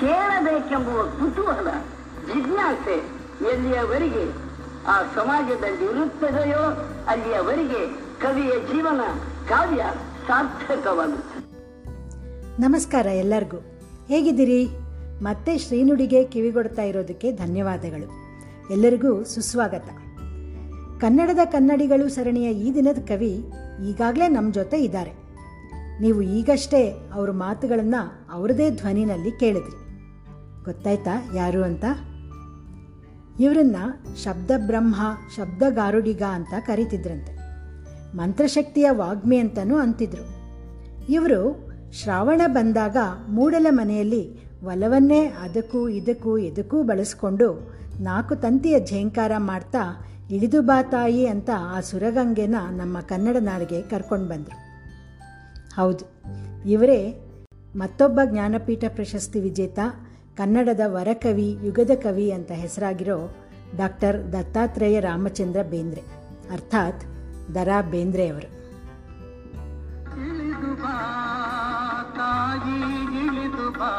ಕೇಳಬೇಕೆಂಬುವ ಕುತೂಹಲ ಜಿಜ್ಞಾಸೆ ಎಲ್ಲಿಯವರೆಗೆ? ಆ ಸಮಾಜದಲ್ಲಿ ಇರುತ್ತದೆಯೋ ಅಲ್ಲಿಯವರೆಗೆ ಕವಿಯ ಜೀವನ ಕಾವ್ಯ ಸಾರ್ಥಕವಾಗುತ್ತದೆ ನಮಸ್ಕಾರ ಎಲ್ಲರಿಗೂ. ಹೇಗಿದ್ದೀರಿ? ಮತ್ತೆ ಶ್ರೀನುಡಿಗೆ ಕಿವಿಗೊಡ್ತಾ ಇರೋದಕ್ಕೆ ಧನ್ಯವಾದಗಳು. ಎಲ್ಲರಿಗೂ ಸುಸ್ವಾಗತ. ಕನ್ನಡದ ಕನ್ನಡಿಗಳು ಸರಣಿಯ ಈ ದಿನದ ಕವಿ ಈಗಾಗಲೇ ನಮ್ಮ ಜೊತೆ ಇದ್ದಾರೆ. ನೀವು ಈಗಷ್ಟೇ ಅವ್ರ ಮಾತುಗಳನ್ನು ಅವರದೇ ಧ್ವನಿನಲ್ಲಿ ಕೇಳಿದ್ರಿ. ಗೊತ್ತಾಯ್ತಾ? ಯಾರು ಅಂತ? ಇವರನ್ನ ಶಬ್ದ ಬ್ರಹ್ಮ ಶಬ್ದಗಾರುಡಿಗ ಅಂತ ಕರೀತಿದ್ರಂತೆ. ಮಂತ್ರಶಕ್ತಿಯ ವಾಗ್ಮಿ ಅಂತಲೂ ಅಂತಿದ್ರು. ಇವರು ಶ್ರಾವಣ ಬಂದಾಗ ಮೂಡಲ ಮನೆಯಲ್ಲಿ ಒಲವನ್ನೇ ಅದಕ್ಕೂ ಇದಕ್ಕೂ ಇದಕ್ಕೂ ಬಳಸ್ಕೊಂಡು ನಾಲ್ಕು ತಂತಿಯ ಝೇಂಕಾರ ಮಾಡ್ತಾ ಇಳಿದು ಬಾತಾಯಿ ಅಂತ ಆ ಸುರಗಂಗೆನ ನಮ್ಮ ಕನ್ನಡ ನಾಡಿಗೆ ಕರ್ಕೊಂಡು ಬಂದರು. ಹೌದು, ಇವರೇ ಮತ್ತೊಬ್ಬ ಜ್ಞಾನಪೀಠ ಪ್ರಶಸ್ತಿ ವಿಜೇತ ಕನ್ನಡದ ವರಕವಿ ಯುಗದ ಕವಿ ಅಂತ ಹೆಸರಾಗಿರೋ ಡಾಕ್ಟರ್ ದತ್ತಾತ್ರೇಯ ರಾಮಚಂದ್ರ ಬೇಂದ್ರೆ ಅರ್ಥಾತ್ ದರಾ ಬೇಂದ್ರೆ ಅವರು. ಇಳಿದು ಬಾ ತಾಯಿ ಇಳಿದು ಬಾ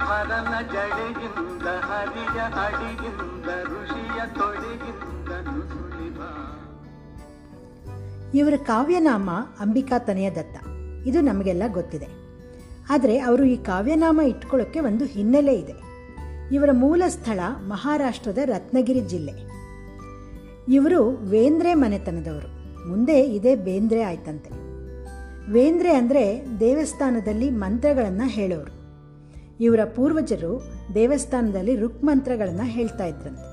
ಹರನ ಜಡೆಯಿಂದ ಹರಿಯ ಅಡಿಯಿಂದ ಋಷಿಯ ತೊಡೆಯಿಂದ ನುಸುಳಿ ಬಾ ಇವರ ಕಾವ್ಯನಾಮ ಅಂಬಿಕಾ ತನೆಯ ದತ್ತ. ಇದು ನಮಗೆಲ್ಲ ಗೊತ್ತಿದೆ. ಆದರೆ ಅವರು ಈ ಕಾವ್ಯನಾಮ ಇಟ್ಕೊಳ್ಳೋಕ್ಕೆ ಒಂದು ಹಿನ್ನೆಲೆ ಇದೆ. ಇವರ ಮೂಲ ಸ್ಥಳ ಮಹಾರಾಷ್ಟ್ರದ ರತ್ನಗಿರಿ ಜಿಲ್ಲೆ. ಇವರು ವೇಂದ್ರೆ ಮನೆತನದವರು. ಮುಂದೆ ಇದೇ ಬೇಂದ್ರೆ ಆಯ್ತಂತೆ. ವೇಂದ್ರೆ ಅಂದರೆ ದೇವಸ್ಥಾನದಲ್ಲಿ ಮಂತ್ರಗಳನ್ನು ಹೇಳೋರು. ಇವರ ಪೂರ್ವಜರು ದೇವಸ್ಥಾನದಲ್ಲಿ ರುಕ್ ಮಂತ್ರಗಳನ್ನು ಹೇಳ್ತಾ ಇದ್ರಂತೆ.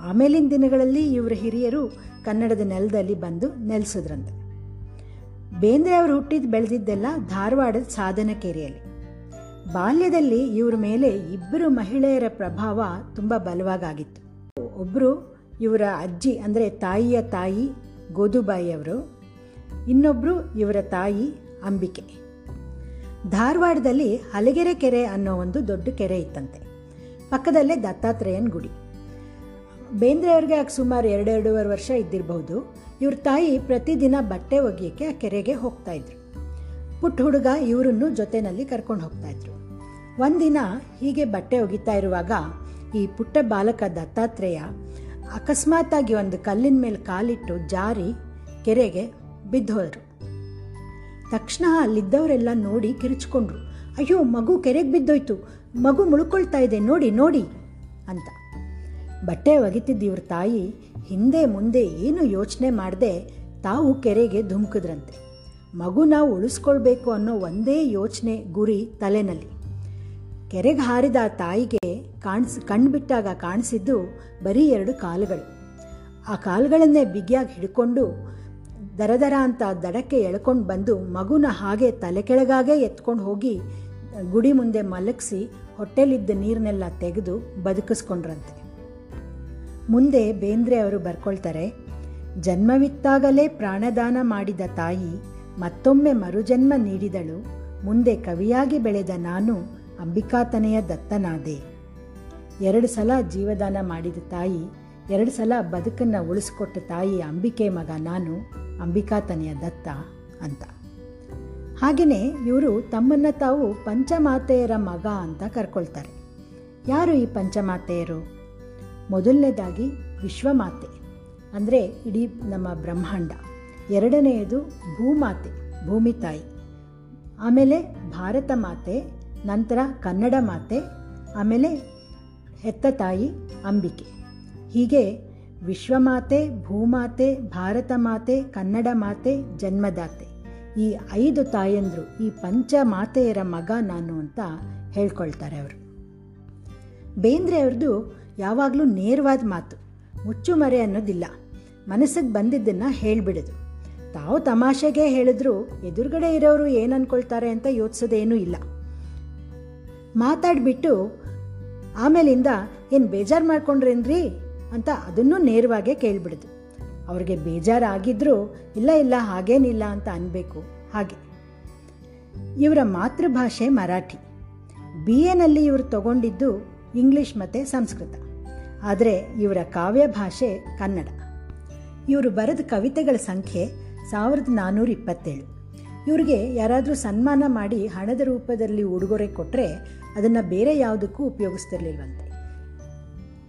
ಆಮೇಲಿನ ದಿನಗಳಲ್ಲಿ ಇವರ ಹಿರಿಯರು ಕನ್ನಡದ ನೆಲದಲ್ಲಿ ಬಂದು ನೆಲೆಸಿದ್ರಂತೆ. ಬೇಂದ್ರೆ ಅವರು ಹುಟ್ಟಿದ್ದು ಬೆಳೆದಿದ್ದೆಲ್ಲ ಧಾರವಾಡದ ಸಾಧನಕೇರಿಯಲ್ಲಿ. ಬಾಲ್ಯದಲ್ಲಿ ಇವ್ರ ಮೇಲೆ ಇಬ್ಬರು ಮಹಿಳೆಯರ ಪ್ರಭಾವ ತುಂಬ ಬಲವಾಗಾಗಿತ್ತು. ಒಬ್ಬರು ಇವರ ಅಜ್ಜಿ ಅಂದರೆ ತಾಯಿಯ ತಾಯಿ ಗೋದುಬಾಯಿಯವರು ಇನ್ನೊಬ್ಬರು ಇವರ ತಾಯಿ ಅಂಬಿಕೆ. ಧಾರವಾಡದಲ್ಲಿ ಹಲಗೆರೆ ಕೆರೆ ಅನ್ನೋ ಒಂದು ದೊಡ್ಡ ಕೆರೆ ಇತ್ತಂತೆ. ಪಕ್ಕದಲ್ಲೇ ದತ್ತಾತ್ರೇಯನ ಗುಡಿ. ಬೇಂದ್ರೆ ಅವ್ರಿಗೆ ಆಗ ಸುಮಾರು ಎರಡೆರಡೂವರೆ ವರ್ಷ ಇದ್ದಿರಬಹುದು. ಇವ್ರ ತಾಯಿ ಪ್ರತಿದಿನ ಬಟ್ಟೆ ಒಗೆಯೋಕ್ಕೆ ಆ ಕೆರೆಗೆ ಹೋಗ್ತಾ ಇದ್ರು. ಪುಟ್ಟ ಹುಡುಗ ಇವರನ್ನು ಜೊತೆಯಲ್ಲಿ ಕರ್ಕೊಂಡು ಹೋಗ್ತಾ ಇದ್ರು. ಒಂದಿನ ಹೀಗೆ ಬಟ್ಟೆ ಒಗಿತಾ ಇರುವಾಗ ಈ ಪುಟ್ಟ ಬಾಲಕ ದತ್ತಾತ್ರೇಯ ಅಕಸ್ಮಾತಾಗಿ ಒಂದು ಕಲ್ಲಿನ ಮೇಲೆ ಕಾಲಿಟ್ಟು ಜಾರಿ ಕೆರೆಗೆ ಬಿದ್ದೋದ್ರು. ತಕ್ಷಣ ಅಲ್ಲಿದ್ದವರೆಲ್ಲ ನೋಡಿ ಕಿರಿಚ್ಕೊಂಡ್ರು. ಅಯ್ಯೋ, ಮಗು ಕೆರೆಗೆ ಬಿದ್ದೋಯ್ತು. ಮಗು ಮುಳ್ಕೊಳ್ತಾ ಇದೆ. ನೋಡಿ ನೋಡಿ ಅಂತ. ಬಟ್ಟೆ ಒಗಿತಿದ್ದ ಇವ್ರ ತಾಯಿ, ಹಿಂದೆ ಮುಂದೆ ಏನು ಯೋಚನೆ ಮಾಡದೆ ತಾವು ಕೆರೆಗೆ ಧುಮುಕಿದ್ರಂತೆ. ಮಗುನ ಉಳಿಸ್ಕೊಳ್ಬೇಕು ಅನ್ನೋ ಒಂದೇ ಯೋಚನೆ ಗುರಿ ತಲೆನಲ್ಲಿ. ಕೆರೆಗೆ ಹಾರಿದ ತಾಯಿಗೆ ಕಾಣಿಸ್, ಕಣ್ಬಿಟ್ಟಾಗ ಕಾಣಿಸಿದ್ದು ಬರೀ ಎರಡು ಕಾಲುಗಳು. ಆ ಕಾಲುಗಳನ್ನೇ ಬಿಗಿಯಾಗಿ ಹಿಡ್ಕೊಂಡು ದರದರ ಅಂತ ದಡಕ್ಕೆ ಎಳ್ಕೊಂಡು ಬಂದು ಮಗುನ ಹಾಗೆ ತಲೆ ಕೆಳಗಾಗೆ ಎತ್ಕೊಂಡು ಹೋಗಿ ಗುಡಿ ಮುಂದೆ ಮಲಗಿಸಿ ಹೊಟ್ಟೆಲಿದ್ದ ನೀರನ್ನೆಲ್ಲ ತೆಗೆದು ಬದುಕಿಸ್ಕೊಂಡ್ರಂತೆ. ಮುಂದೆ ಬೇಂದ್ರೆ ಅವರು ಬರ್ಕೊಳ್ತಾರೆ, ಜನ್ಮವಿತ್ತಾಗಲೇ ಪ್ರಾಣದಾನ ಮಾಡಿದ ತಾಯಿ ಮತ್ತೊಮ್ಮೆ ಮರುಜನ್ಮ ನೀಡಿದಳು, ಮುಂದೆ ಕವಿಯಾಗಿ ಬೆಳೆದ ನಾನು ಅಂಬಿಕಾತನೆಯ ದತ್ತನಾದೆ. ಎರಡು ಸಲ ಜೀವದಾನ ಮಾಡಿದ ತಾಯಿ, ಎರಡು ಸಲ ಬದುಕನ್ನು ಉಳಿಸ್ಕೊಟ್ಟ ತಾಯಿ ಅಂಬಿಕೆ ಮಗ ನಾನು ಅಂಬಿಕಾತನೆಯ ದತ್ತ ಅಂತ. ಹಾಗೆಯೇ ಇವರು ತಮ್ಮನ್ನು ತಾವು ಪಂಚಮಾತೆಯರ ಮಗ ಅಂತ ಕರ್ಕೊಳ್ತಾರೆ. ಯಾರು ಈ ಪಂಚಮಾತೆಯರು? ಮೊದಲನೇದಾಗಿ ವಿಶ್ವಮಾತೆ, ಅಂದರೆ ಇಡೀ ನಮ್ಮ ಬ್ರಹ್ಮಾಂಡ. ಎರಡನೆಯದು ಭೂಮಾತೆ, ಭೂಮಿ ತಾಯಿ. ಆಮೇಲೆ ಭಾರತ ಮಾತೆ, ನಂತರ ಕನ್ನಡ ಮಾತೆ, ಆಮೇಲೆ ಹೆತ್ತ ತಾಯಿ ಅಂಬಿಕೆ. ಹೀಗೆ ವಿಶ್ವಮಾತೆ, ಭೂಮಾತೆ, ಭಾರತ ಮಾತೆ, ಕನ್ನಡ ಮಾತೆ, ಜನ್ಮದಾತೆ. ಈ ಐದು ತಾಯಂದರು, ಈ ಪಂಚ ಮಾತೆಯರ ಮಗ ನಾನು ಅಂತ ಹೇಳ್ಕೊಳ್ತಾರೆ ಅವರು. ಬೇಂದ್ರೆ ಅವ್ರದ್ದು ಯಾವಾಗಲೂ ನೇರವಾದ ಮಾತು, ಮುಚ್ಚು ಮರೆ ಅನ್ನೋದಿಲ್ಲ. ಮನಸ್ಸಿಗೆ ಬಂದಿದ್ದನ್ನು ಹೇಳಿಬಿಡೋದು. ತಾವು ತಮಾಷೆಗೆ ಹೇಳಿದ್ರು ಎದುರುಗಡೆ ಇರೋರು ಏನು ಅನ್ಕೊಳ್ತಾರೆ ಅಂತ ಯೋಚಿಸೋದೇನೂ ಇಲ್ಲ. ಮಾತಾಡಿಬಿಟ್ಟು, ಆಮೇಲಿಂದ ಏನು ಬೇಜಾರು ಮಾಡ್ಕೊಂಡ್ರೇನ್ರಿ? ಅಂತ ಅದನ್ನು ನೇರವಾಗೇ ಕೇಳಿಬಿಡೋದು. ಅವ್ರಿಗೆ ಬೇಜಾರಾಗಿದ್ರೂ, ಇಲ್ಲ ಇಲ್ಲ, ಹಾಗೇನಿಲ್ಲ ಅಂತ ಅನ್ಬೇಕು. ಹಾಗೆ. ಇವರ ಮಾತೃಭಾಷೆ ಮರಾಠಿ. ಬಿ ಎನಲ್ಲಿ ಇವರು ತಗೊಂಡಿದ್ದು ಇಂಗ್ಲಿಷ್ ಮತ್ತು ಸಂಸ್ಕೃತ. ಆದರೆ ಇವರ ಕಾವ್ಯ ಭಾಷೆ ಕನ್ನಡ. ಇವರು ಬರೆದ ಕವಿತೆಗಳ ಸಂಖ್ಯೆ ಸಾವಿರದ ನಾನ್ನೂರ ಇಪ್ಪತ್ತೇಳು. ಇವ್ರಿಗೆ ಯಾರಾದರೂ ಸನ್ಮಾನ ಮಾಡಿ ಹಣದ ರೂಪದಲ್ಲಿ ಉಡುಗೊರೆ ಕೊಟ್ಟರೆ ಅದನ್ನು ಬೇರೆ ಯಾವುದಕ್ಕೂ ಉಪಯೋಗಿಸ್ತಿರ್ಲಿಲ್ವಂತೆ.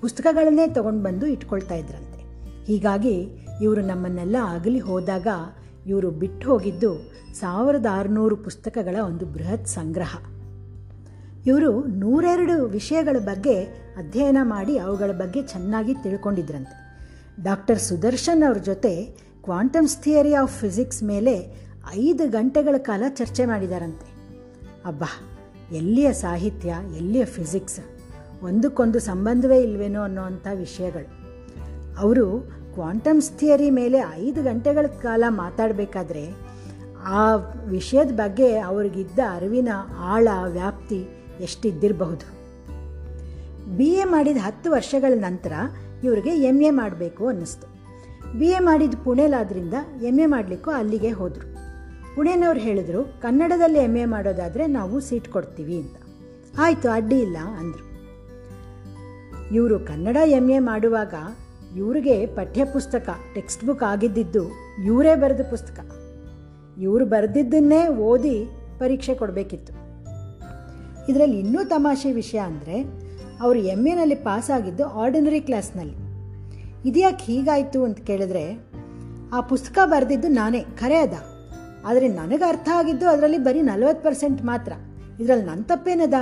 ಪುಸ್ತಕಗಳನ್ನೇ ತಗೊಂಡು ಬಂದು ಇಟ್ಕೊಳ್ತಾ ಇದ್ರಂತೆ. ಹೀಗಾಗಿ ಇವರು ನಮ್ಮನ್ನೆಲ್ಲ ಅಗಲಿ ಹೋದಾಗ ಇವರು ಬಿಟ್ಟು ಹೋಗಿದ್ದು ಸಾವಿರದ ಆರುನೂರು ಪುಸ್ತಕಗಳ ಒಂದು ಬೃಹತ್ ಸಂಗ್ರಹ. ಇವರು ನೂರೆರಡು ವಿಷಯಗಳ ಬಗ್ಗೆ ಅಧ್ಯಯನ ಮಾಡಿ ಅವುಗಳ ಬಗ್ಗೆ ಚೆನ್ನಾಗಿ ತಿಳ್ಕೊಂಡಿದ್ರಂತೆ. ಡಾಕ್ಟರ್ ಸುದರ್ಶನ್ ಅವ್ರ ಜೊತೆ ಕ್ವಾಂಟಮ್ಸ್ ಥಿಯರಿ ಆಫ್ ಫಿಸಿಕ್ಸ್ ಮೇಲೆ ಐದು ಗಂಟೆಗಳ ಕಾಲ ಚರ್ಚೆ ಮಾಡಿದಾರಂತೆ. ಅಬ್ಬಾ, ಎಲ್ಲಿಯ ಸಾಹಿತ್ಯ, ಎಲ್ಲಿಯ ಫಿಸಿಕ್ಸ್, ಒಂದಕ್ಕೊಂದು ಸಂಬಂಧವೇ ಇಲ್ವೇನೋ ಅನ್ನೋವಂಥ ವಿಷಯಗಳು. ಅವರು ಕ್ವಾಂಟಮ್ಸ್ ಥಿಯರಿ ಮೇಲೆ ಐದು ಗಂಟೆಗಳ ಕಾಲ ಮಾತಾಡಬೇಕಾದ್ರೆ ಆ ವಿಷಯದ ಬಗ್ಗೆ ಅವ್ರಿಗಿದ್ದ ಅರಿವಿನ ಆಳ, ವ್ಯಾಪ್ತಿ ಎಷ್ಟಿದ್ದಿರಬಹುದು. ಬಿ ಎ ಮಾಡಿದ ಹತ್ತು ವರ್ಷಗಳ ನಂತರ ಇವರಿಗೆ ಎಂ ಎ ಮಾಡಬೇಕು ಅನ್ನಿಸ್ತು. ಬಿ ಎ ಮಾಡಿದ ಪುಣೆಲಾದ್ರಿಂದ ಎಂ ಎ ಮಾಡಲಿಕ್ಕೂ ಅಲ್ಲಿಗೆ ಹೋದರು. ಪುಣೆನವ್ರು ಹೇಳಿದ್ರು, ಕನ್ನಡದಲ್ಲಿ ಎಂ ಎ ಮಾಡೋದಾದರೆ ನಾವು ಸೀಟ್ ಕೊಡ್ತೀವಿ ಅಂತ. ಆಯಿತು, ಅಡ್ಡಿ ಇಲ್ಲ ಅಂದರು. ಇವರು ಕನ್ನಡ ಎಂ ಎ ಮಾಡುವಾಗ ಇವ್ರಿಗೆ ಪಠ್ಯಪುಸ್ತಕ ಟೆಕ್ಸ್ಟ್ ಬುಕ್ ಆಗಿದ್ದಿದ್ದು ಇವರೇ ಬರೆದ ಪುಸ್ತಕ. ಇವರು ಬರೆದಿದ್ದನ್ನೇ ಓದಿ ಪರೀಕ್ಷೆ ಕೊಡಬೇಕಿತ್ತು. ಇದರಲ್ಲಿ ಇನ್ನೂ ತಮಾಷೆ ವಿಷಯ ಅಂದರೆ ಅವರು ಎಂ ಎನಲ್ಲಿ ಪಾಸ್ ಆಗಿದ್ದು ಆರ್ಡಿನರಿ ಕ್ಲಾಸ್ನಲ್ಲಿ ಇದ್ಯಾಕೆ ಹೀಗಾಯಿತು ಅಂತ ಕೇಳಿದ್ರೆ, ಆ ಪುಸ್ತಕ ಬರೆದಿದ್ದು ನಾನೇ, ಖರೆ ಅದ. ಆದರೆ ನನಗೆ ಅರ್ಥ ಆಗಿದ್ದು ಅದರಲ್ಲಿ ಬರೀ ನಲವತ್ತು ಪರ್ಸೆಂಟ್ ಮಾತ್ರ. ಇದರಲ್ಲಿ ನನ್ನ ತಪ್ಪೇನದ?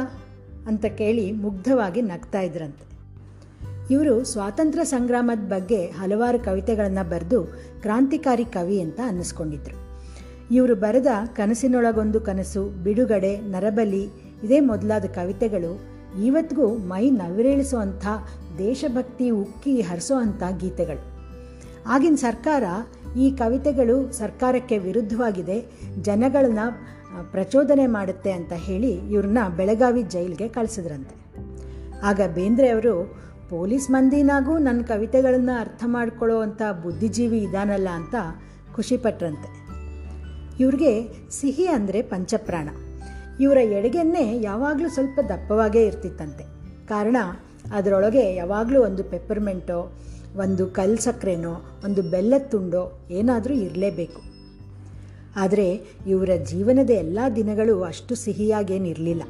ಅಂತ ಕೇಳಿ ಮುಗ್ಧವಾಗಿ ನಗ್ತಾ ಇದ್ರಂತೆ. ಇವರು ಸ್ವಾತಂತ್ರ್ಯ ಸಂಗ್ರಾಮದ ಬಗ್ಗೆ ಹಲವಾರು ಕವಿತೆಗಳನ್ನು ಬರೆದು ಕ್ರಾಂತಿಕಾರಿ ಕವಿ ಅಂತ ಅನ್ನಿಸ್ಕೊಂಡಿದ್ರು. ಇವರು ಬರೆದ ಕನಸಿನೊಳಗೊಂದು ಕನಸು, ಬಿಡುಗಡೆ, ನರಬಲಿ, ಇದೇ ಮೊದಲಾದ ಕವಿತೆಗಳು ಇವತ್ತಿಗೂ ಮೈ ನವಿರೇಳಿಸುವಂಥ ದೇಶಭಕ್ತಿ ಉಕ್ಕಿ ಹರಿಸುವಂಥ ಗೀತೆಗಳು. ಆಗಿನ ಸರ್ಕಾರ ಈ ಕವಿತೆಗಳು ಸರ್ಕಾರಕ್ಕೆ ವಿರುದ್ಧವಾಗಿದೆ, ಜನಗಳನ್ನ ಪ್ರಚೋದನೆ ಮಾಡುತ್ತೆ ಅಂತ ಹೇಳಿ ಇವ್ರನ್ನ ಬೆಳಗಾವಿ ಜೈಲಿಗೆ ಕಳಿಸಿದ್ರಂತೆ. ಆಗ ಬೇಂದ್ರೆ ಅವರು, ಪೊಲೀಸ್ ಮಂದಿನಾಗೂ ನನ್ನ ಕವಿತೆಗಳನ್ನು ಅರ್ಥ ಮಾಡ್ಕೊಳ್ಳೋ ಅಂಥ ಬುದ್ಧಿಜೀವಿ ಇದಾನಲ್ಲ ಅಂತ ಖುಷಿಪಟ್ರಂತೆ ಇವ್ರಿಗೆ ಸಿಹಿ ಅಂದರೆ ಪಂಚಪ್ರಾಣ. ಇವರ ಎಡಗೆನ್ನೆ ಯಾವಾಗಲೂ ಸ್ವಲ್ಪ ದಪ್ಪವಾಗೇ ಇರ್ತಿತ್ತಂತೆ. ಕಾರಣ, ಅದರೊಳಗೆ ಯಾವಾಗಲೂ ಒಂದು ಪೆಪ್ಪರ್ಮೆಂಟೋ ಒಂದು ಕಲ್ ಸಕ್ಕರೆನೋ ಒಂದು ಬೆಲ್ಲದ ತುಂಡೋ ಏನಾದರೂ ಇರಲೇಬೇಕು. ಆದರೆ ಇವರ ಜೀವನದ ಎಲ್ಲ ದಿನಗಳು ಅಷ್ಟು ಸಿಹಿಯಾಗೇನಿರಲಿಲ್ಲ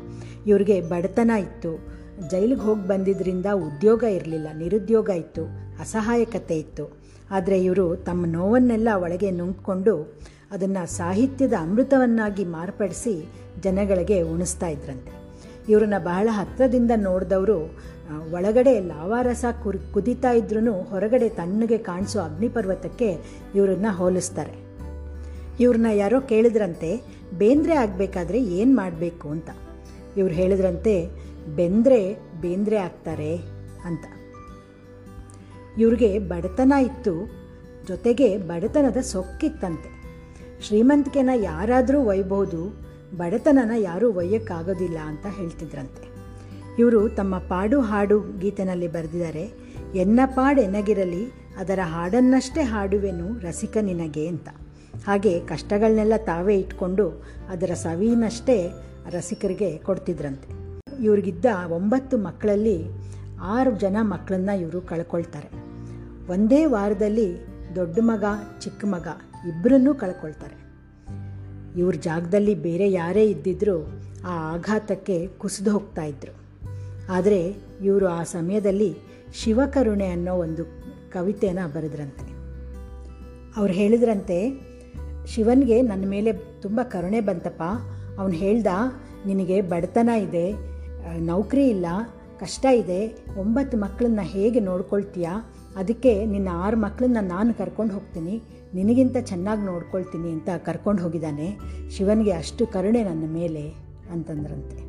ಇವ್ರಿಗೆ ಬಡತನ ಇತ್ತು. ಜೈಲಿಗೆ ಹೋಗಿ ಬಂದಿದ್ದರಿಂದ ಉದ್ಯೋಗ ಇರಲಿಲ್ಲ, ನಿರುದ್ಯೋಗ ಇತ್ತು, ಅಸಹಾಯಕತೆ ಇತ್ತು. ಆದರೆ ಇವರು ತಮ್ಮ ನೋವನ್ನೆಲ್ಲ ಒಳಗೆ ನುಂಗ್ಕೊಂಡು ಅದನ್ನು ಸಾಹಿತ್ಯದ ಅಮೃತವನ್ನಾಗಿ ಮಾರ್ಪಡಿಸಿ ಜನಗಳಿಗೆ ಉಣಿಸ್ತಾ ಇದ್ರಂತೆ. ಇವ್ರನ್ನ ಬಹಳ ಹತ್ತಿರದಿಂದ ನೋಡಿದವರು ಒಳಗಡೆ ಲಾವಾರಸ ಕುರ್, ಕುದಿತಾ ಇದ್ರೂ ಹೊರಗಡೆ ತಣ್ಣಗೆ ಕಾಣಿಸೋ ಅಗ್ನಿಪರ್ವತಕ್ಕೆ ಇವರನ್ನ ಹೋಲಿಸ್ತಾರೆ. ಇವ್ರನ್ನ ಯಾರೋ ಕೇಳಿದ್ರಂತೆ, ಬೇಂದ್ರೆ ಆಗಬೇಕಾದ್ರೆ ಏನು ಮಾಡಬೇಕು ಅಂತ. ಇವ್ರು ಹೇಳಿದ್ರಂತೆ, ಬೆಂದ್ರೆ ಬೇಂದ್ರೆ ಆಗ್ತಾರೆ ಅಂತ. ಇವ್ರಿಗೆ ಬಡತನ ಇತ್ತು, ಜೊತೆಗೆ ಬಡತನದ ಸೊಕ್ಕಿತ್ತಂತೆ. ಶ್ರೀಮಂತಿಕೆನ ಯಾರಾದರೂ ಒಯ್ಬೋದು ಬಡತನನ ಯಾರೂ ಒಯ್ಯಕ್ಕಾಗೋದಿಲ್ಲ ಅಂತ ಹೇಳ್ತಿದ್ರಂತೆ. ಇವರು ತಮ್ಮ ಪಾಡು ಹಾಡು ಗೀತೆನಲ್ಲಿ ಬರೆದಿದ್ದಾರೆ, ಎನ್ನ ಪಾಡ್ ಎನಗಿರಲಿ, ಅದರ ಹಾಡನ್ನಷ್ಟೇ ಹಾಡುವೆನು ರಸಿಕ ನಿನಗೆ ಅಂತ. ಹಾಗೆ ಕಷ್ಟಗಳನ್ನೆಲ್ಲ ತಾವೇ ಇಟ್ಕೊಂಡು ಅದರ ಸವಿನಷ್ಟೇ ರಸಿಕರಿಗೆ ಕೊಡ್ತಿದ್ರಂತೆ. ಇವ್ರಿಗಿದ್ದ ಒಂಬತ್ತು ಮಕ್ಕಳಲ್ಲಿ ಆರು ಜನ ಮಕ್ಕಳನ್ನ ಇವರು ಕಳ್ಕೊಳ್ತಾರೆ. ಒಂದೇ ವಾರದಲ್ಲಿ ದೊಡ್ಡ ಮಗ, ಚಿಕ್ಕ ಮಗ ಇಬ್ಬರನ್ನೂ ಕಳ್ಕೊಳ್ತಾರೆ. ಇವ್ರ ಜಾಗದಲ್ಲಿ ಬೇರೆ ಯಾರೇ ಇದ್ದಿದ್ರೂ ಆ ಆಘಾತಕ್ಕೆ ಕುಸಿದು ಹೋಗ್ತಾ ಇದ್ರು. ಆದರೆ ಇವರು ಆ ಸಮಯದಲ್ಲಿ ಶಿವಕರುಣೆ ಅನ್ನೋ ಒಂದು ಕವಿತೆನ ಬರೆದ್ರಂತೆ. ಅವ್ರು ಹೇಳಿದ್ರಂತೆ, ಶಿವನಿಗೆ ನನ್ನ ಮೇಲೆ ತುಂಬ ಕರುಣೆ ಬಂತಪ್ಪ. ಅವನು ಹೇಳ್ದ, ನಿನಗೆ ಬಡತನ ಇದೆ ನೌಕರಿ ಇಲ್ಲ, ಕಷ್ಟ ಇದೆ, ಒಂಬತ್ತು ಮಕ್ಕಳನ್ನ ಹೇಗೆ ನೋಡ್ಕೊಳ್ತೀಯಾ? ಅದಕ್ಕೆ ನಿನ್ನ ಆರು ಮಕ್ಕಳನ್ನ ನಾನು ಕರ್ಕೊಂಡು ಹೋಗ್ತೀನಿ. ನಿನಗಿಂತ ಚೆನ್ನಾಗಿ ನೋಡ್ಕೊಳ್ತೀನಿ ಅಂತ ಕರ್ಕೊಂಡು ಹೋಗಿದ್ದಾನೆ. ಶಿವನಿಗೆ ಅಷ್ಟು ಕರುಣೆ ನನ್ನ ಮೇಲೆ ಅಂತಂದ್ರಂತೆ.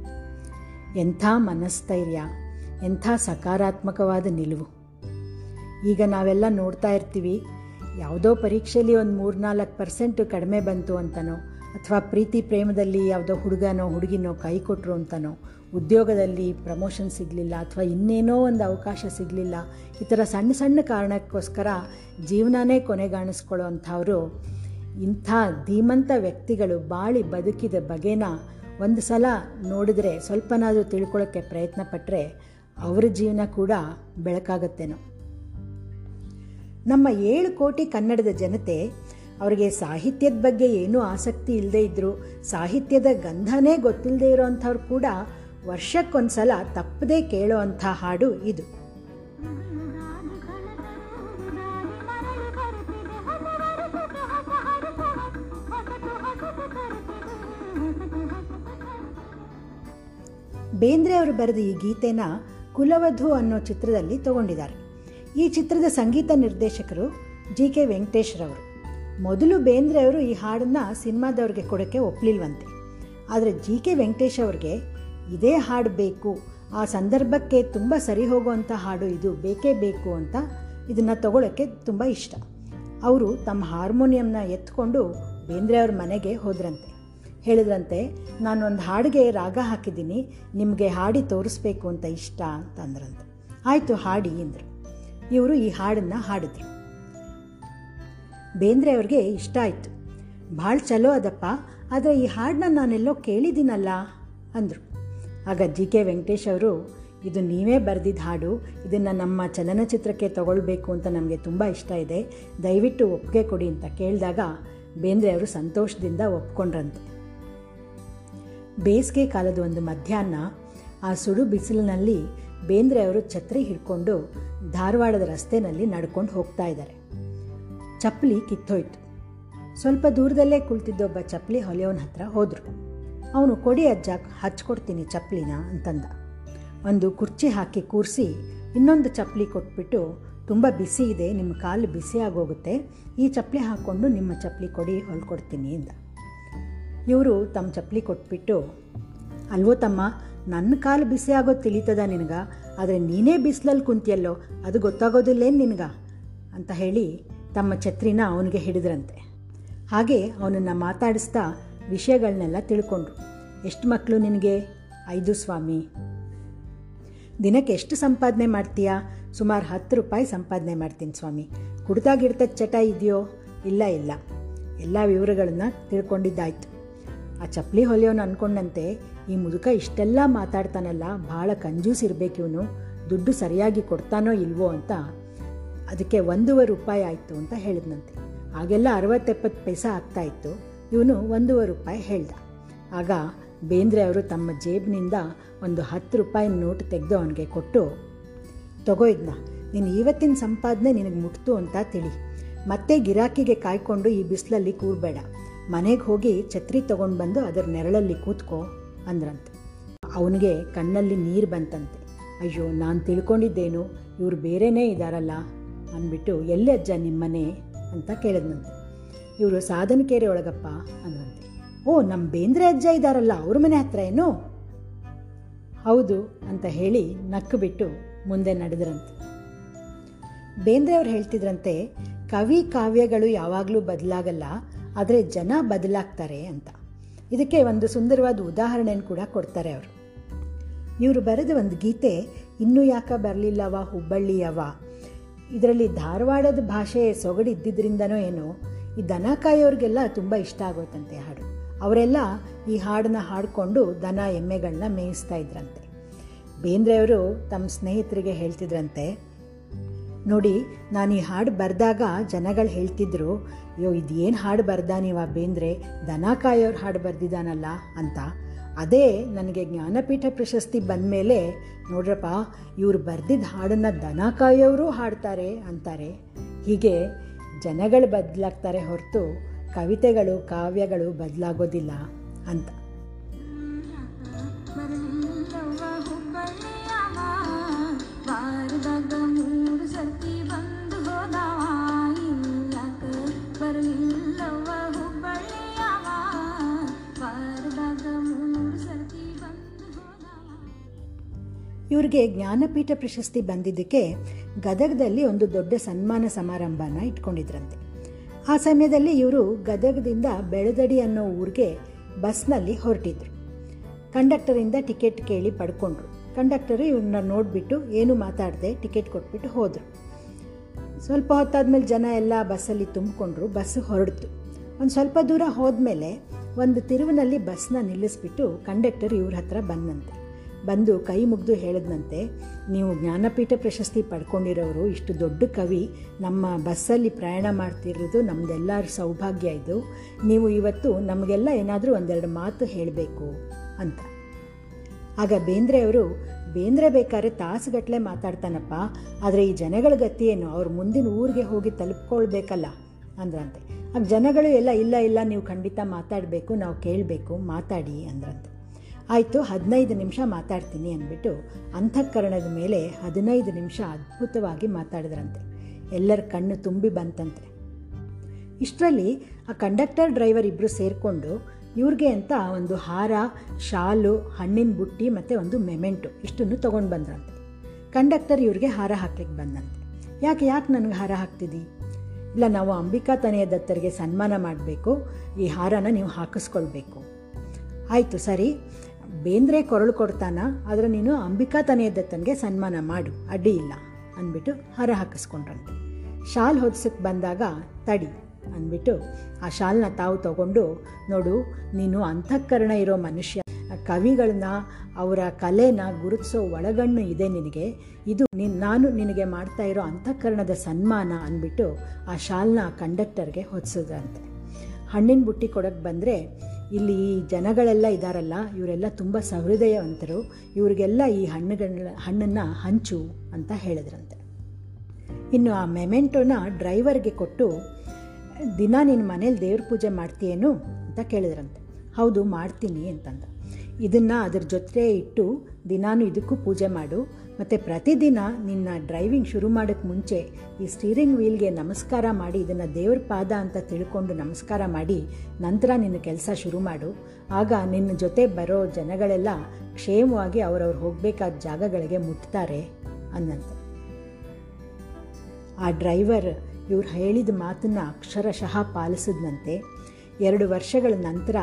ಎಂಥ ಮನಸ್ಥೈರ್ಯ, ಎಂಥ ಸಕಾರಾತ್ಮಕವಾದ ನಿಲುವು. ಈಗ ನಾವೆಲ್ಲ ನೋಡ್ತಾ ಇರ್ತೀವಿ, ಯಾವುದೋ ಪರೀಕ್ಷೆಯಲ್ಲಿ ಒಂದು ಮೂರ್ನಾಲ್ಕು ಪರ್ಸೆಂಟ್ ಕಡಿಮೆ ಬಂತು ಅಂತನೋ, ಅಥವಾ ಪ್ರೀತಿ ಪ್ರೇಮದಲ್ಲಿ ಯಾವುದೋ ಹುಡುಗನೋ, ಹುಡುಗಿನೋ ಕೈ ಕೊಟ್ಟರು ಅಂತನೋ ಉದ್ಯೋಗದಲ್ಲಿ ಪ್ರಮೋಷನ್ ಸಿಗಲಿಲ್ಲ ಅಥವಾ ಇನ್ನೇನೋ ಒಂದು ಅವಕಾಶ ಸಿಗಲಿಲ್ಲ, ಈ ಥರ ಸಣ್ಣ ಸಣ್ಣ ಕಾರಣಕ್ಕೋಸ್ಕರ ಜೀವನನೇ ಕೊನೆಗಾಣಿಸ್ಕೊಳ್ಳೋ ಅಂಥವರು ಇಂಥ ಧೀಮಂತ ವ್ಯಕ್ತಿಗಳು ಬಾಳಿ ಬದುಕಿದ ಬಗೆನ ಒಂದು ಸಲ ನೋಡಿದ್ರೆ ಸ್ವಲ್ಪನಾದರೂ ತಿಳ್ಕೊಳ್ಳೋಕ್ಕೆ ಪ್ರಯತ್ನ ಪಟ್ಟರೆ ಅವರ ಜೀವನ ಕೂಡ ಬೆಳಕಾಗತ್ತೇನೋ. ನಮ್ಮ ಏಳು ಕೋಟಿ ಕನ್ನಡದ ಜನತೆ ಅವರಿಗೆ ಸಾಹಿತ್ಯದ ಬಗ್ಗೆ ಏನೂ ಆಸಕ್ತಿ ಇಲ್ಲದೇ ಇದ್ದರೂ ಸಾಹಿತ್ಯದ ಗಂಧನೇ ಗೊತ್ತಿಲ್ಲದೆ ಇರೋವಂಥವ್ರು ಕೂಡ ವರ್ಷಕ್ಕೊಂದ್ಸಲ ತಪ್ಪದೇ ಕೇಳೋ ಅಂಥ ಹಾಡು ಇದು. ಬೇಂದ್ರೆ ಅವರು ಬರೆದ ಈ ಗೀತೆನ ಕುಲವಧು ಅನ್ನೋ ಚಿತ್ರದಲ್ಲಿ ತಗೊಂಡಿದ್ದಾರೆ. ಈ ಚಿತ್ರದ ಸಂಗೀತ ನಿರ್ದೇಶಕರು ಜಿ ಕೆ ವೆಂಕಟೇಶ್ರವರು ಮೊದಲು ಬೇಂದ್ರೆ ಅವರು ಈ ಹಾಡನ್ನು ಸಿನಿಮಾದವ್ರಿಗೆ ಕೊಡೋಕ್ಕೆ ಒಪ್ಪಲಿಲ್ವಂತೆ ಆದರೆ ಜಿ ಕೆ ವೆಂಕಟೇಶ್ ಅವ್ರಿಗೆ ಇದೇ ಹಾಡು ಬೇಕು. ಆ ಸಂದರ್ಭಕ್ಕೆ ತುಂಬ ಸರಿ ಹೋಗುವಂಥ ಹಾಡು ಇದು. ಬೇಕೇ ಬೇಕು ಅಂತ ಇದನ್ನು ತಗೊಳ್ಳೋಕ್ಕೆ ತುಂಬ ಇಷ್ಟ. ಅವರು ತಮ್ಮ ಹಾರ್ಮೋನಿಯಂನ ಎತ್ಕೊಂಡು ಬೇಂದ್ರೆ ಅವ್ರ ಮನೆಗೆ ಹೋದ್ರಂತೆ. ಹೇಳಿದ್ರಂತೆ, ನಾನು ಒಂದು ಹಾಡಿಗೆ ರಾಗ ಹಾಕಿದ್ದೀನಿ. ನಿಮಗೆ ಹಾಡಿ ತೋರಿಸ್ಬೇಕು ಅಂತ ಇಷ್ಟ ಅಂತಂದ್ರಂತೆ ಆಯಿತು, ಹಾಡಿ, ಅಂದರು. ಇವರು ಈ ಹಾಡನ್ನು ಹಾಡಿದ್ರು. ಬೇಂದ್ರೆ ಅವ್ರಿಗೆ ಇಷ್ಟ ಆಯಿತು. ಭಾಳ ಚಲೋ ಅದಪ್ಪ. ಆದರೆ ಈ ಹಾಡನ್ನ ನಾನೆಲ್ಲೋ ಕೇಳಿದ್ದೀನಲ್ಲ, ಅಂದರು. ಆಗ ಜಿ ಕೆ ವೆಂಕಟೇಶ್ ಅವರು, ಇದು ನೀವೇ ಬರೆದಿದ್ದ ಹಾಡು, ಇದನ್ನು ನಮ್ಮ ಚಲನಚಿತ್ರಕ್ಕೆ ತಗೊಳ್ಬೇಕು ಅಂತ ನಮಗೆ ತುಂಬ ಇಷ್ಟ ಇದೆ, ದಯವಿಟ್ಟು ಒಪ್ಪಿಗೆ ಕೊಡಿ ಅಂತ ಕೇಳಿದಾಗ ಬೇಂದ್ರೆ ಅವರು ಸಂತೋಷದಿಂದ ಒಪ್ಕೊಂಡ್ರಂತೆ. ಬೇಸಿಗೆ ಕಾಲದ ಒಂದು ಮಧ್ಯಾಹ್ನ, ಆ ಸುಡು ಬಿಸಿಲಿನಲ್ಲಿ ಬೇಂದ್ರೆ ಅವರು ಛತ್ರಿ ಹಿಡ್ಕೊಂಡು ಧಾರವಾಡದ ರಸ್ತೆನಲ್ಲಿ ನಡ್ಕೊಂಡು ಹೋಗ್ತಾ ಇದ್ದಾರೆ. ಚಪ್ಪಲಿ ಕಿತ್ತೋಯ್ತು. ಸ್ವಲ್ಪ ದೂರದಲ್ಲೇ ಕುಳಿತಿದ್ದೊಬ್ಬ ಚಪ್ಪಲಿ ಹೊಲೆಯವನ ಹತ್ರ ಹೋದರು. ಅವನು ಕೊಡಿ ಅಜ್ಜ, ಹಚ್ಕೊಡ್ತೀನಿ ಚಪ್ಪಲಿನ ಅಂತಂದ. ಒಂದು ಕುರ್ಚಿ ಹಾಕಿ ಕೂರಿಸಿ, ಇನ್ನೊಂದು ಚಪ್ಪಲಿ ಕೊಟ್ಬಿಟ್ಟು, ತುಂಬ ಬಿಸಿ ಇದೆ, ನಿಮ್ಮ ಕಾಲು ಬಿಸಿ ಆಗೋಗುತ್ತೆ ಈ ಚಪ್ಪಲಿ ಹಾಕ್ಕೊಂಡು ನಿಮ್ಮ ಚಪ್ಪಲಿ ಕೊಡಿ, ಹೊಲ್ಕೊಡ್ತೀನಿ ಅಂದ. ಇವರು ತಮ್ಮ ಚಪ್ಪಲಿ ಕೊಟ್ಬಿಟ್ಟು, ಅಲ್ವೋ ತಮ್ಮ, ನನ್ನ ಕಾಲು ಬಿಸಿ ಆಗೋದು ತಿಳಿತದ ನಿನಗ? ಆದರೆ ನೀನೇ ಬಿಸಿಲಲ್ಲಿ ಕುಂತಿಯಲ್ಲೋ, ಅದು ಗೊತ್ತಾಗೋದಿಲ್ಲೇನು ನಿನಗ? ಅಂತ ಹೇಳಿ ತಮ್ಮ ಛತ್ರಿನ ಅವನಿಗೆ ಹಿಡಿದ್ರಂತೆ. ಹಾಗೆ ಅವನನ್ನು ಮಾತಾಡಿಸ್ತಾ ವಿಷಯಗಳನ್ನೆಲ್ಲ ತಿಳ್ಕೊಂಡ್ರು. ಎಷ್ಟು ಮಕ್ಕಳು ನಿನಗೆ? ಐದು ಸ್ವಾಮಿ. ದಿನಕ್ಕೆ ಎಷ್ಟು ಸಂಪಾದನೆ ಮಾಡ್ತೀಯಾ? ಸುಮಾರು ಹತ್ತು ರೂಪಾಯಿ ಸಂಪಾದನೆ ಮಾಡ್ತೀನಿ ಸ್ವಾಮಿ. ಕುಡ್ತಾ ಗಿಡ್ತದ ಚಟ ಇದೆಯೋ? ಇಲ್ಲ ಇಲ್ಲ. ಎಲ್ಲ ವಿವರಗಳನ್ನ ತಿಳ್ಕೊಂಡಿದ್ದಾಯ್ತು. ಆ ಚಪ್ಪಲಿ ಹೊಲಿಯೋನು ಅಂದ್ಕೊಂಡಂತೆ ಈ ಮುದುಕ ಇಷ್ಟೆಲ್ಲ ಮಾತಾಡ್ತಾನಲ್ಲ, ಭಾಳ ಕಂಜೂಸ್ ಇರಬೇಕು ಇವನು. ದುಡ್ಡು ಸರಿಯಾಗಿ ಕೊಡ್ತಾನೋ ಇಲ್ವೋ ಅಂತ ಅದಕ್ಕೆ ಒಂದೂವರೆ ರೂಪಾಯಿ ಆಯಿತು ಅಂತ ಹೇಳಿದ್ನಂತೆ. ಆಗೆಲ್ಲ ಅರವತ್ತೆಪ್ಪತ್ತು ಪೈಸಾ ಆಗ್ತಾ ಇತ್ತು. ಇವನು ಒಂದೂವರೆ ರೂಪಾಯಿ ಹೇಳ್ದ. ಆಗ ಬೇಂದ್ರೆ ಅವರು ತಮ್ಮ ಜೇಬಿನಿಂದ ಒಂದು ಹತ್ತು ರೂಪಾಯಿ ನೋಟ್ ತೆಗೆದು ಅವನಿಗೆ ಕೊಟ್ಟು, ತಗೋ ಇದನ್ನ ನೀನು ಇವತ್ತಿನ ಸಂಪಾದನೆ ನಿನಗೆ ಮುಟ್ತು ಅಂತ ತಿಳಿ. ಮತ್ತೆ ಗಿರಾಕಿಗೆ ಕಾಯ್ಕೊಂಡು ಈ ಬಿಸಿಲಲ್ಲಿ ಕೂರಬೇಡ. ಮನೆಗೆ ಹೋಗಿ ಛತ್ರಿ ತೊಗೊಂಡು ಬಂದು ಅದರ ನೆರಳಲ್ಲಿ ಕೂತ್ಕೋ, ಅಂದ್ರಂತೆ. ಅವನಿಗೆ ಕಣ್ಣಲ್ಲಿ ನೀರು ಬಂತಂತೆ. ಅಯ್ಯೋ, ನಾನು ತಿಳ್ಕೊಂಡಿದ್ದೇನು, ಇವರು ಬೇರೆನೇ ಇದ್ದಾರಲ್ಲ ಅಂದ್ಬಿಟ್ಟು, ಎಲ್ಲಿ ಅಜ್ಜ ನಿಮ್ಮನೆ? ಅಂತ ಕೇಳಿದ್ನಂತೆ. ಇವರು ಸಾಧನಕೇರಿ ಒಳಗಪ್ಪ ಅಂದ್ರಂತೆ ಓ ನಮ್ಮ ಬೇಂದ್ರೆ ಅಜ್ಜ ಇದ್ದಾರಲ್ಲ ಅವ್ರ ಮನೆ ಹತ್ರ ಏನು? ಹೌದು ಅಂತ ಹೇಳಿ ನಕ್ಕು ಬಿಟ್ಟು ಮುಂದೆ ನಡೆದ್ರಂತೆ. ಬೇಂದ್ರೆ ಅವ್ರು ಹೇಳ್ತಿದ್ರಂತೆ, ಕವಿ ಕಾವ್ಯಗಳು ಯಾವಾಗಲೂ ಬದಲಾಗಲ್ಲ, ಆದರೆ ಜನ ಬದಲಾಗ್ತಾರೆ ಅಂತ. ಇದಕ್ಕೆ ಒಂದು ಸುಂದರವಾದ ಉದಾಹರಣೆಯನ್ನು ಕೂಡ ಕೊಡ್ತಾರೆ ಅವರು. ಇವರು ಬರೆದ ಒಂದು ಗೀತೆ, ಇನ್ನೂ ಯಾಕೆ ಬರಲಿಲ್ಲವ ಹುಬ್ಬಳ್ಳಿಯವ? ಇದರಲ್ಲಿ ಧಾರವಾಡದ ಭಾಷೆ ಸೊಗಡಿದ್ದಿದ್ರಿಂದನೋ ಏನೋ ಈ ದನ ಕಾಯೋರಿಗೆಲ್ಲ ತುಂಬ ಇಷ್ಟ ಆಗೋಯ್ತಂತೆ ಹಾಡು. ಅವರೆಲ್ಲ ಈ ಹಾಡನ್ನ ಹಾಡಿಕೊಂಡು ದನ ಎಮ್ಮೆಗಳನ್ನ ಮೇಯಿಸ್ತಾ ಇದ್ರಂತೆ. ಬೇಂದ್ರೆಯವರು ತಮ್ಮ ಸ್ನೇಹಿತರಿಗೆ ಹೇಳ್ತಿದ್ರಂತೆ, ನೋಡಿ, ನಾನು ಈ ಹಾಡು ಬರೆದಾಗ ಜನಗಳು ಹೇಳ್ತಿದ್ರು, ಅಯ್ಯೋ, ಇದೇನು ಹಾಡು ಬರ್ದ ನೀವು ಬೇಂದ್ರೆ? ದನ ಕಾಯೋರು ಹಾಡು ಬರೆದಿದ್ದಾನಲ್ಲ ಅಂತ. ಅದೇ ನನಗೆ ಜ್ಞಾನಪೀಠ ಪ್ರಶಸ್ತಿ ಬಂದ ಮೇಲೆ ನೋಡ್ರಪ್ಪ, ಇವರು ಬರೆದಿದ್ದ ಹಾಡನ್ನು ದನ ಕಾಯೋರು ಹಾಡ್ತಾರೆ ಅಂತಾರೆ. ಹೀಗೆ ಜನಗಳು ಬದಲಾಗ್ತಾರೆ ಹೊರತು ಕವಿತೆಗಳು ಕಾವ್ಯಗಳು ಬದಲಾಗೋದಿಲ್ಲ ಅಂತ. ಇವ್ರಿಗೆ ಜ್ಞಾನಪೀಠ ಪ್ರಶಸ್ತಿ ಬಂದಿದ್ದಕ್ಕೆ ಗದಗದಲ್ಲಿ ಒಂದು ದೊಡ್ಡ ಸನ್ಮಾನ ಸಮಾರಂಭನ ಇಟ್ಕೊಂಡಿದ್ರಂತೆ. ಆ ಸಮಯದಲ್ಲಿ ಇವರು ಗದಗದಿಂದ ಬೆಳದಡಿ ಅನ್ನೋ ಊರಿಗೆ ಬಸ್ನಲ್ಲಿ ಹೊರಟಿದ್ರು. ಕಂಡಕ್ಟರಿಂದ ಟಿಕೆಟ್ ಕೇಳಿ ಪಡ್ಕೊಂಡ್ರು. ಕಂಡಕ್ಟರು ಇವ್ರನ್ನ ನೋಡಿಬಿಟ್ಟು ಏನು ಮಾತಾಡದೆ ಟಿಕೆಟ್ ಕೊಟ್ಬಿಟ್ಟು ಹೋದರು. ಸ್ವಲ್ಪ ಹೊತ್ತಾದ್ಮೇಲೆ ಜನ ಎಲ್ಲ ಬಸ್ಸಲ್ಲಿ ತುಂಬಿಕೊಂಡ್ರು, ಬಸ್ ಹೊರಡ್ತು. ಒಂದು ಸ್ವಲ್ಪ ದೂರ ಹೋದ್ಮೇಲೆ ಒಂದು ತಿರುವಿನಲ್ಲಿ ಬಸ್ನ ನಿಲ್ಲಿಸ್ಬಿಟ್ಟು ಕಂಡಕ್ಟರ್ ಇವ್ರ ಹತ್ರ ಬಂದಂತೆ ಬಂದು ಕೈ ಮುಗಿದು ಹೇಳಿದ್ನಂತೆ, ನೀವು ಜ್ಞಾನಪೀಠ ಪ್ರಶಸ್ತಿ ಪಡ್ಕೊಂಡಿರೋರು ಇಷ್ಟು ದೊಡ್ಡ ಕವಿ, ನಮ್ಮ ಬಸ್ಸಲ್ಲಿ ಪ್ರಯಾಣ ಮಾಡ್ತಿರೋದು ನಮ್ದೆಲ್ಲರ ಸೌಭಾಗ್ಯ ಇದು. ನೀವು ಇವತ್ತು ನಮಗೆಲ್ಲ ಏನಾದರೂ ಒಂದೆರಡು ಮಾತು ಹೇಳಬೇಕು, ಅಂತ. ಆಗ ಬೇಂದ್ರೆಯವರು ಬೇಂದ್ರೆ ಬೇಕಾದ್ರೆ ತಾಸುಗಟ್ಟಲೆ ಮಾತಾಡ್ತಾನಪ್ಪ, ಆದರೆ ಈ ಜನಗಳ ಗತಿ ಏನು? ಅವ್ರು ಮುಂದಿನ ಊರಿಗೆ ಹೋಗಿ ತಲುಪ್ಕೊಳ್ಬೇಕಲ್ಲ, ಅಂದ್ರಂತೆ. ಆಗ ಜನಗಳು ಎಲ್ಲ ಇಲ್ಲ ಇಲ್ಲ, ನೀವು ಖಂಡಿತ ಮಾತಾಡಬೇಕು, ನಾವು ಕೇಳಬೇಕು, ಮಾತಾಡಿ, ಅಂದ್ರಂತೆ. ಆಯಿತು, ಹದಿನೈದು ನಿಮಿಷ ಮಾತಾಡ್ತೀನಿ ಅಂದ್ಬಿಟ್ಟು ಅಂತಃಕರಣದ ಮೇಲೆ ಹದಿನೈದು ನಿಮಿಷ ಅದ್ಭುತವಾಗಿ ಮಾತಾಡಿದ್ರಂತೆ. ಎಲ್ಲರ ಕಣ್ಣು ತುಂಬಿ ಬಂತಂತೆ. ಇಷ್ಟರಲ್ಲಿ ಆ ಕಂಡಕ್ಟರ್ ಡ್ರೈವರ್ ಇಬ್ಬರು ಸೇರಿಕೊಂಡು ಇವ್ರಿಗೆ ಅಂತ ಒಂದು ಹಾರ, ಶಾಲು, ಹಣ್ಣಿನ ಬುಟ್ಟಿ ಮತ್ತು ಒಂದು ಮೆಮೆಂಟು ಇಷ್ಟನ್ನು ತೊಗೊಂಡು ಬಂದ್ರಂತೆ. ಕಂಡಕ್ಟರ್ ಇವ್ರಿಗೆ ಹಾರ ಹಾಕ್ಲಿಕ್ಕೆ ಬಂದಂತೆ ಯಾಕೆ ಯಾಕೆ ನನಗೆ ಹಾರ ಹಾಕ್ತಿದ್ದಿ ಇಲ್ಲ, ನಾವು ಅಂಬಿಕಾ ತನೆಯ ದತ್ತರಿಗೆ ಸನ್ಮಾನ ಮಾಡಬೇಕು, ಈ ಹಾರನ ನೀವು ಹಾಕಿಸ್ಕೊಳ್ಬೇಕು. ಆಯಿತು, ಸರಿ. ಬೇಂದ್ರೆ ಕೊರಳು ಕೊಡ್ತಾನ? ಆದರೆ ನೀನು ಅಂಬಿಕಾ ತನೆಯ ತನಗೆ ಸನ್ಮಾನ ಮಾಡು. ಅಡ್ಡಿ ಇಲ್ಲ ಅಂದ್ಬಿಟ್ಟು ಹರ ಹಾಕಿಸ್ಕೊಂಡ್ರಂತೆ ಶಾಲ್ ಹೊದಿಸಕ್ಕೆ ಬಂದಾಗ ತಡಿ ಅಂದ್ಬಿಟ್ಟು ಆ ಶಾಲ್ನ ತಾವು ತಗೊಂಡು ನೋಡು, ನೀನು ಅಂತಃಕರಣ ಇರೋ ಮನುಷ್ಯ. ಕವಿಗಳನ್ನ, ಅವರ ಕಲೆನ ಗುರುತಿಸೋ ಒಳಗಣ್ಣು ಇದೆ ನಿನಗೆ. ಇದು ನಿನ್, ನಾನು ನಿನಗೆ ಮಾಡ್ತಾ ಇರೋ ಅಂತಃಕರಣದ ಸನ್ಮಾನ ಅಂದ್ಬಿಟ್ಟು ಆ ಶಾಲ್ನ ಕಂಡಕ್ಟರ್ಗೆ ಹೊದಿಸಿದ್ರಂತೆ ಹಣ್ಣಿನ ಬುಟ್ಟಿ ಕೊಡೋಕ್ಕೆ ಬಂದರೆ ಇಲ್ಲಿ ಈ ಜನಗಳೆಲ್ಲ ಇದ್ದಾರಲ್ಲ ಇವರೆಲ್ಲ ತುಂಬ ಸಹೃದಯವಂತರು. ಇವರಿಗೆಲ್ಲ ಈ ಹಣ್ಣುಗಳ ಹಣ್ಣನ್ನು ಹಂಚು ಅಂತ ಹೇಳಿದ್ರಂತೆ. ಇನ್ನು ಆ ಮೆಮೆಂಟೋನ ಡ್ರೈವರ್ಗೆ ಕೊಟ್ಟು, ದಿನ ನಿನ್ನ ಮನೇಲಿ ದೇವ್ರ ಪೂಜೆ ಮಾಡ್ತೀಯೇನು ಅಂತ ಕೇಳಿದ್ರಂತೆ. ಹೌದು, ಮಾಡ್ತೀನಿ ಅಂತಂದ. ಇದನ್ನು ಅದ್ರ ಜೊತೆ ಇಟ್ಟು ದಿನಾನು ಇದಕ್ಕೂ ಪೂಜೆ ಮಾಡು. ಮತ್ತು ಪ್ರತಿದಿನ ನಿನ್ನ ಡ್ರೈವಿಂಗ್ ಶುರು ಮಾಡೋಕ್ಕೆ ಮುಂಚೆ ಈ ಸ್ಟೀರಿಂಗ್ ವೀಲ್ಗೆ ನಮಸ್ಕಾರ ಮಾಡಿ, ಇದನ್ನು ದೇವ್ರ ಪಾದ ಅಂತ ತಿಳ್ಕೊಂಡು ನಮಸ್ಕಾರ ಮಾಡಿ, ನಂತರ ನಿನ್ನ ಕೆಲಸ ಶುರು ಮಾಡು. ಆಗ ನಿನ್ನ ಜೊತೆ ಬರೋ ಜನಗಳೆಲ್ಲ ಕ್ಷೇಮವಾಗಿ ಅವರವ್ರು ಹೋಗಬೇಕಾದ ಜಾಗಗಳಿಗೆ ಮುಟ್ತಾರೆ ಅನ್ನಂತೆ. ಆ ಡ್ರೈವರ್ ಇವ್ರು ಹೇಳಿದ ಮಾತನ್ನು ಅಕ್ಷರಶಃ ಪಾಲಿಸಿದ್ನಂತೆ. ಎರಡು ವರ್ಷಗಳ ನಂತರ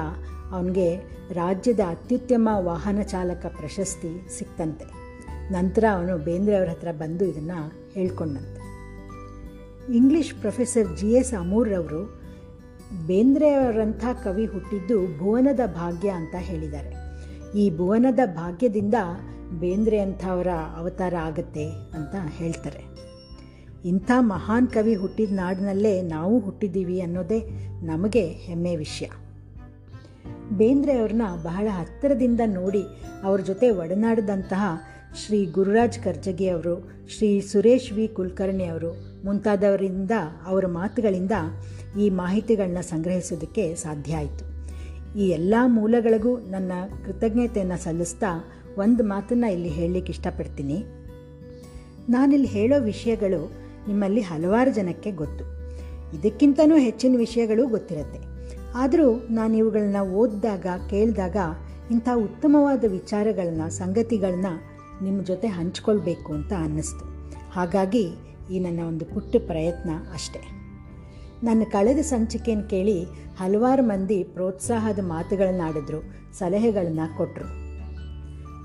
ಅವನಿಗೆ ರಾಜ್ಯದ ಅತ್ಯುತ್ತಮ ವಾಹನ ಚಾಲಕ ಪ್ರಶಸ್ತಿ ಸಿಕ್ತಂತೆ. ನಂತರ ಅವನು ಬೇಂದ್ರೆಯವ್ರ ಹತ್ರ ಬಂದು ಇದನ್ನು ಹೇಳ್ಕೊಂಡಂತೆ. ಇಂಗ್ಲಿಷ್ ಪ್ರೊಫೆಸರ್ ಜಿ ಎಸ್ ಅಮೂರ್ರವರು ಬೇಂದ್ರೆಯವರಂಥ ಕವಿ ಹುಟ್ಟಿದ್ದು ಭುವನದ ಭಾಗ್ಯ ಅಂತ ಹೇಳಿದ್ದಾರೆ. ಈ ಭುವನದ ಭಾಗ್ಯದಿಂದ ಬೇಂದ್ರೆ ಅಂಥವರ ಅವತಾರ ಆಗತ್ತೆ ಅಂತ ಹೇಳ್ತಾರೆ. ಇಂಥ ಮಹಾನ್ ಕವಿ ಹುಟ್ಟಿದ ನಾಡಿನಲ್ಲೇ ನಾವು ಹುಟ್ಟಿದ್ದೀವಿ ಅನ್ನೋದೇ ನಮಗೆ ಹೆಮ್ಮೆ ವಿಷಯ. ಬೇಂದ್ರೆ ಅವ್ರನ್ನ ಬಹಳ ಹತ್ತಿರದಿಂದ ನೋಡಿ ಅವ್ರ ಜೊತೆ ಒಡನಾಡಿದಂತಹ ಶ್ರೀ ಗುರುರಾಜ್ ಕರ್ಜಗಿ ಅವರು, ಶ್ರೀ ಸುರೇಶ್ ವಿ. ಕುಲಕರ್ಣಿ ಅವರು ಮುಂತಾದವರಿಂದ, ಅವರ ಮಾತುಗಳಿಂದ ಈ ಮಾಹಿತಿಗಳನ್ನ ಸಂಗ್ರಹಿಸೋದಕ್ಕೆ ಸಾಧ್ಯ ಆಯಿತು. ಈ ಎಲ್ಲ ಮೂಲಗಳಿಗೂ ನನ್ನ ಕೃತಜ್ಞತೆಯನ್ನು ಸಲ್ಲಿಸ್ತಾ ಒಂದು ಮಾತನ್ನು ಇಲ್ಲಿ ಹೇಳಲಿಕ್ಕೆ ಇಷ್ಟಪಡ್ತೀನಿ. ನಾನಿಲ್ಲಿ ಹೇಳೋ ವಿಷಯಗಳು ನಿಮ್ಮಲ್ಲಿ ಹಲವಾರು ಜನಕ್ಕೆ ಗೊತ್ತು. ಇದಕ್ಕಿಂತನೂ ಹೆಚ್ಚಿನ ವಿಷಯಗಳು ಗೊತ್ತಿರುತ್ತೆ. ಆದರೂ ನಾನು ಇವುಗಳನ್ನ ಓದಿದಾಗ, ಕೇಳಿದಾಗ ಇಂಥ ಉತ್ತಮವಾದ ವಿಚಾರಗಳನ್ನ ಸಂಗತಿಗಳನ್ನ ನಿಮ್ಮ ಜೊತೆ ಹಂಚ್ಕೊಳ್ಬೇಕು ಅಂತ ಅನ್ನಿಸ್ತು. ಹಾಗಾಗಿ ಈ ನನ್ನ ಒಂದು ಪುಟ್ಟ ಪ್ರಯತ್ನ ಅಷ್ಟೆ. ನನ್ನ ಕಳೆದ ಸಂಚಿಕೆಯನ್ನು ಕೇಳಿ ಹಲವಾರು ಮಂದಿ ಪ್ರೋತ್ಸಾಹದ ಮಾತುಗಳನ್ನಾಡಿದ್ರು ಸಲಹೆಗಳನ್ನು ಕೊಟ್ಟರು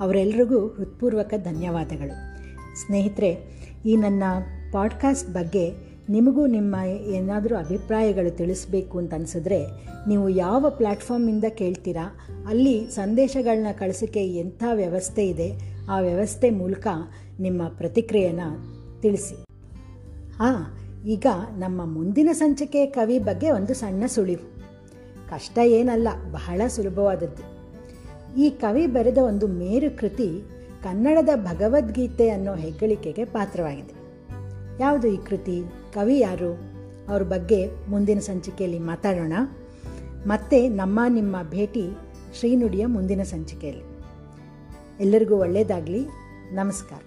ಅವರೆಲ್ಲರಿಗೂ ಹೃತ್ಪೂರ್ವಕ ಧನ್ಯವಾದಗಳು. ಸ್ನೇಹಿತರೆ, ಈ ನನ್ನ ಪಾಡ್ಕಾಸ್ಟ್ ಬಗ್ಗೆ ನಿಮಗೂ ನಿಮ್ಮ ಏನಾದರೂ ಅಭಿಪ್ರಾಯಗಳು ತಿಳಿಸ್ಬೇಕು ಅಂತ ಅನಿಸಿದ್ರೆ ನೀವು ಯಾವ ಪ್ಲ್ಯಾಟ್ಫಾರ್ಮಿಂದ ಕೇಳ್ತೀರಾ, ಅಲ್ಲಿ ಸಂದೇಶಗಳನ್ನ ಕಳಿಸೋಕ್ಕೆ ಎಂಥ ವ್ಯವಸ್ಥೆ ಇದೆ ಆ ವ್ಯವಸ್ಥೆ ಮೂಲಕ ನಿಮ್ಮ ಪ್ರತಿಕ್ರಿಯೆಯನ್ನು ತಿಳಿಸಿ. ಹಾಂ ಈಗ ನಮ್ಮ ಮುಂದಿನ ಸಂಚಿಕೆ ಕವಿ ಬಗ್ಗೆ ಒಂದು ಸಣ್ಣ ಸುಳಿವು. ಕಷ್ಟ ಏನಲ್ಲ, ಬಹಳ ಸುಲಭವಾದದ್ದು. ಈ ಕವಿ ಬರೆದ ಒಂದು ಮೇರು ಕೃತಿ ಕನ್ನಡದ ಭಗವದ್ಗೀತೆ ಅನ್ನೋ ಹೆಗ್ಗಳಿಕೆಗೆ ಪಾತ್ರವಾಗಿದೆ. ಯಾವುದು ಈ ಕೃತಿ? ಕವಿ ಯಾರು? ಅವ್ರ ಬಗ್ಗೆ ಮುಂದಿನ ಸಂಚಿಕೆಯಲ್ಲಿ ಮಾತಾಡೋಣ. ಮತ್ತೆ ನಮ್ಮ ನಿಮ್ಮ ಭೇಟಿ ಶ್ರೀನುಡಿಯ ಮುಂದಿನ ಸಂಚಿಕೆಯಲ್ಲಿ. ಎಲ್ಲರಿಗೂ ಒಳ್ಳೆಯದಾಗಲಿ ನಮಸ್ಕಾರ.